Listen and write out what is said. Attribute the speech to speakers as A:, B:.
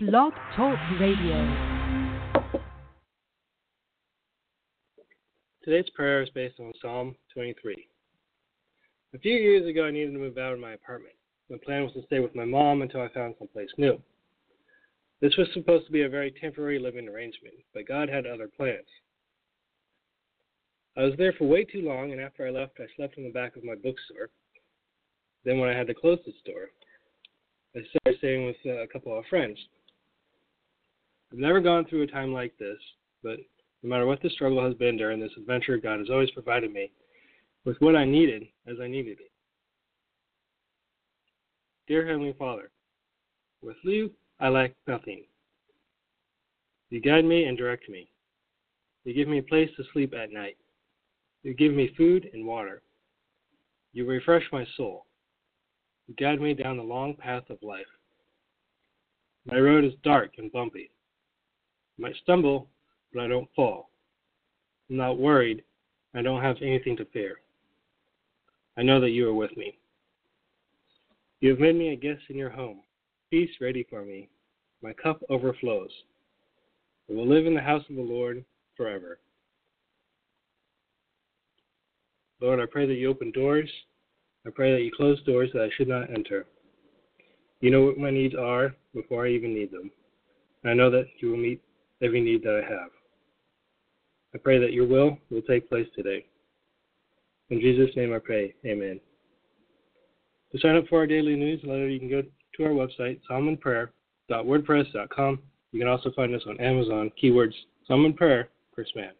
A: Blog Talk Radio.
B: Today's prayer is based on Psalm 23. A few years ago, I needed to move out of my apartment. My plan was to stay with my mom until I found someplace new. This was supposed to be a very temporary living arrangement, but God had other plans. I was there for way too long, and after I left, I slept in the back of my bookstore. Then, when I had to close the store, I started staying with uh, a couple of friends. I've never gone through a time like this, but no matter what the struggle has been during this adventure, God has always provided me with what I needed as I needed it. Dear Heavenly Father, with you I lack nothing. You guide me and direct me. You give me a place to sleep at night. You give me food and water. You refresh my soul. You guide me down the long path of life. My road is dark and bumpy. I might stumble, but I don't fall. I'm not worried. I don't have anything to fear. I know that you are with me. You have made me a guest in your home, peace ready for me. My cup overflows. I will live in the house of the Lord forever. Lord, I pray that you open doors. I pray that you close doors that I should not enter. You know what my needs are before I even need them. I know that you will meet every need that I have. I pray that your will will take place today. In Jesus' name I pray. Amen. To sign up for our daily newsletter, you can go to our website, psalmandprayer.wordpress.com. You can also find us on Amazon, keywords Psalm and Prayer, Chris Mann.